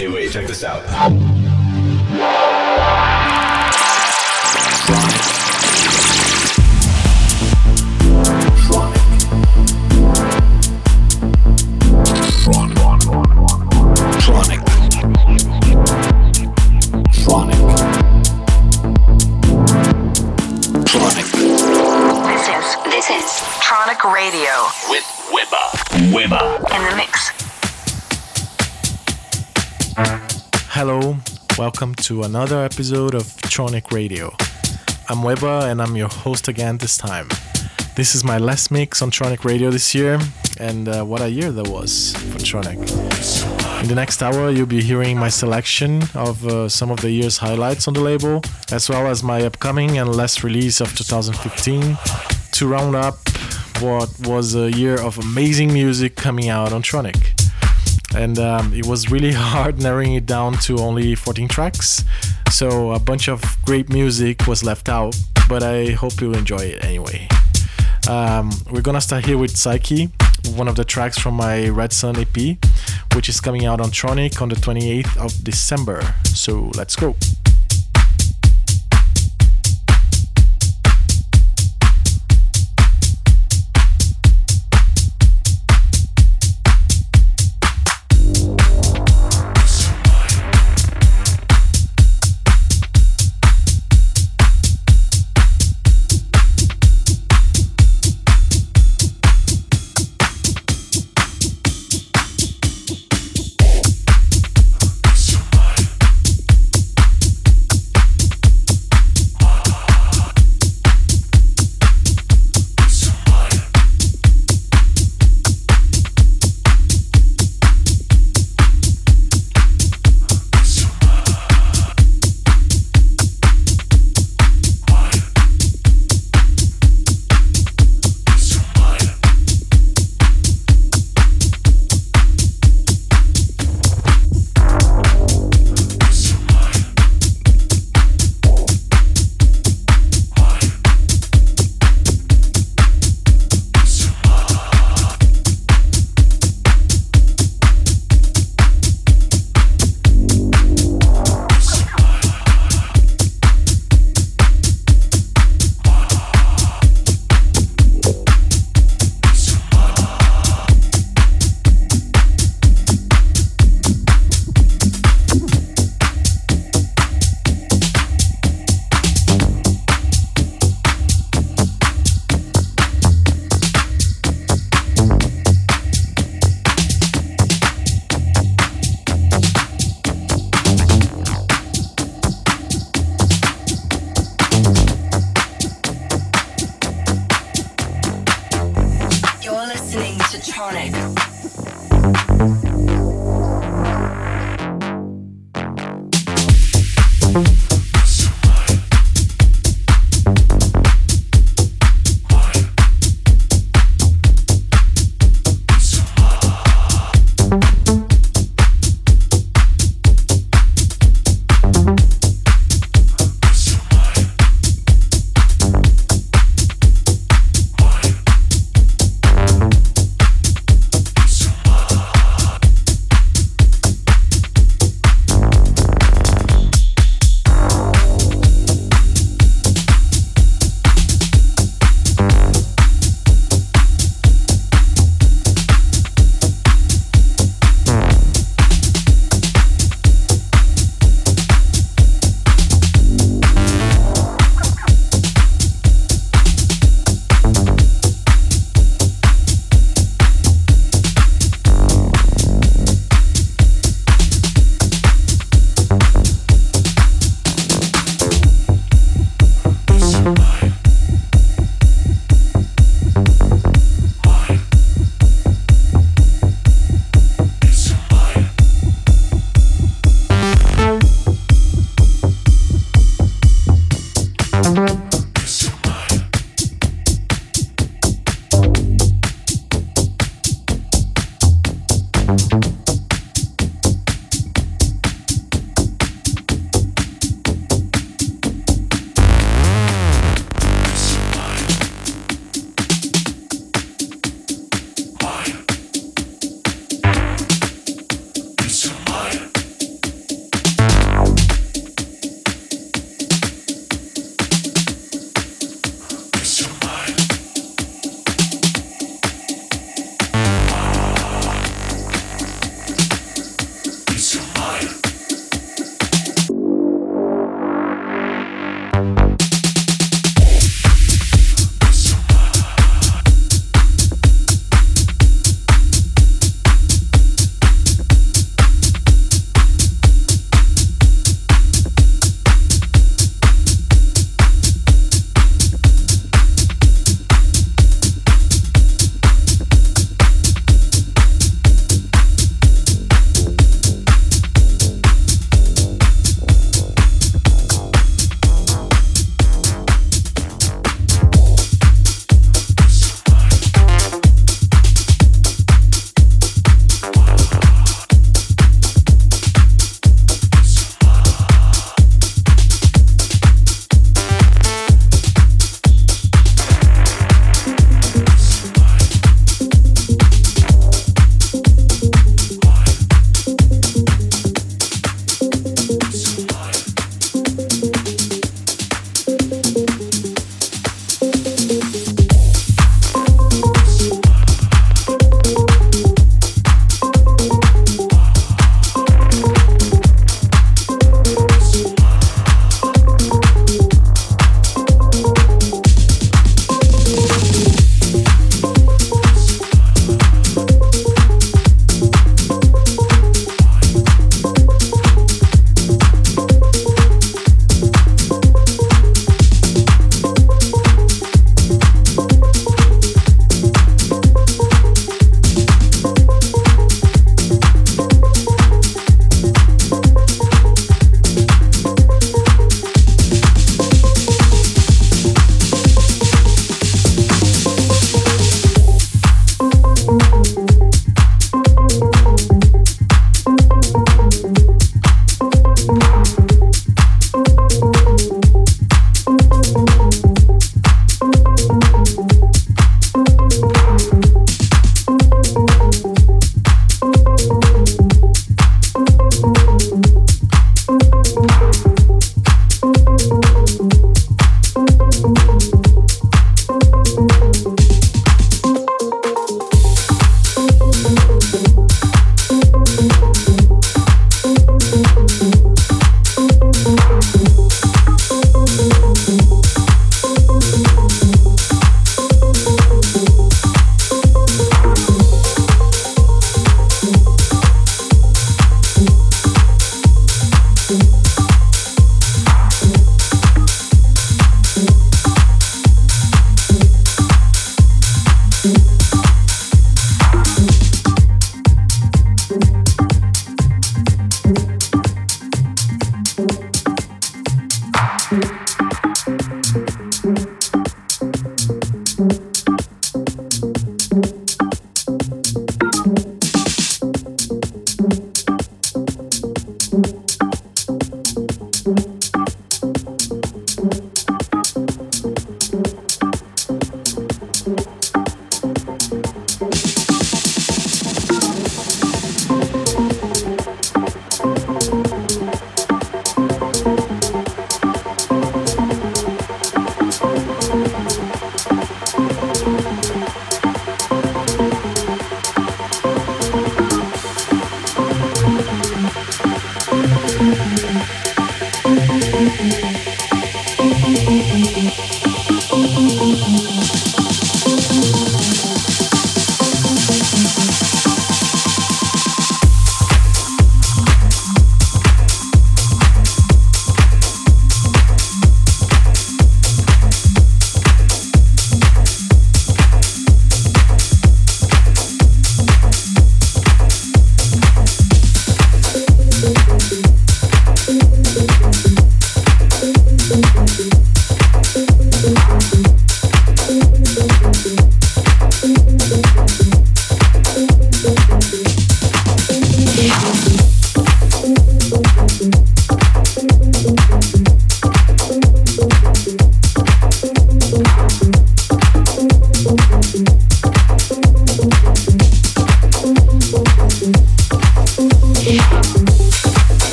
Hey, wait, check this out. Welcome to another episode of Tronic Radio. I'm Wehbba and I'm your host again this time. This is my last mix on Tronic Radio this year, and uh, what a year that was for Tronic. In the next hour, you'll be hearing my selection of uh, some of the year's highlights on the label, as well as my upcoming and last release of 2015 to round up what was a year of amazing music coming out on Tronic and um, it was really hard narrowing it down to only 14 tracks. So a bunch of great music was left out, but I hope you'll enjoy it anyway. Um, we're gonna start here with Psyche, one of the tracks from my Red Sun EP, which is coming out on Tronic on the 28th of December. So let's go.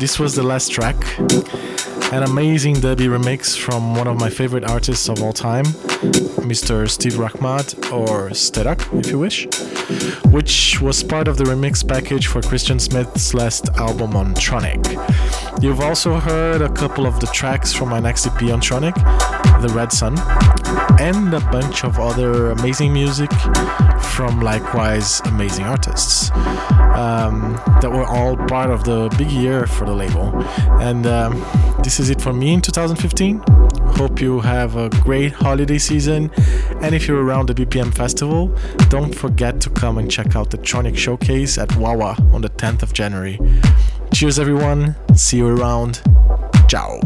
This was the last track. An amazing dubby remix from one of my favorite artists of all time, Mr. Steve Rachmad, or Sterac, if you wish, which was part of the remix package for Christian Smith's last album on Tronic. You've also heard a couple of the tracks from my next EP on Tronic, The Red Sun, and a bunch of other amazing music from likewise amazing artists um, that were all part of the big year for the label. And um, this is it for me in 2015. Hope you have a great holiday season. And if you're around the BPM festival, don't forget to come and check out the Tronic Showcase at Wawa on the 10th of January. Cheers, everyone. See you around. Ciao.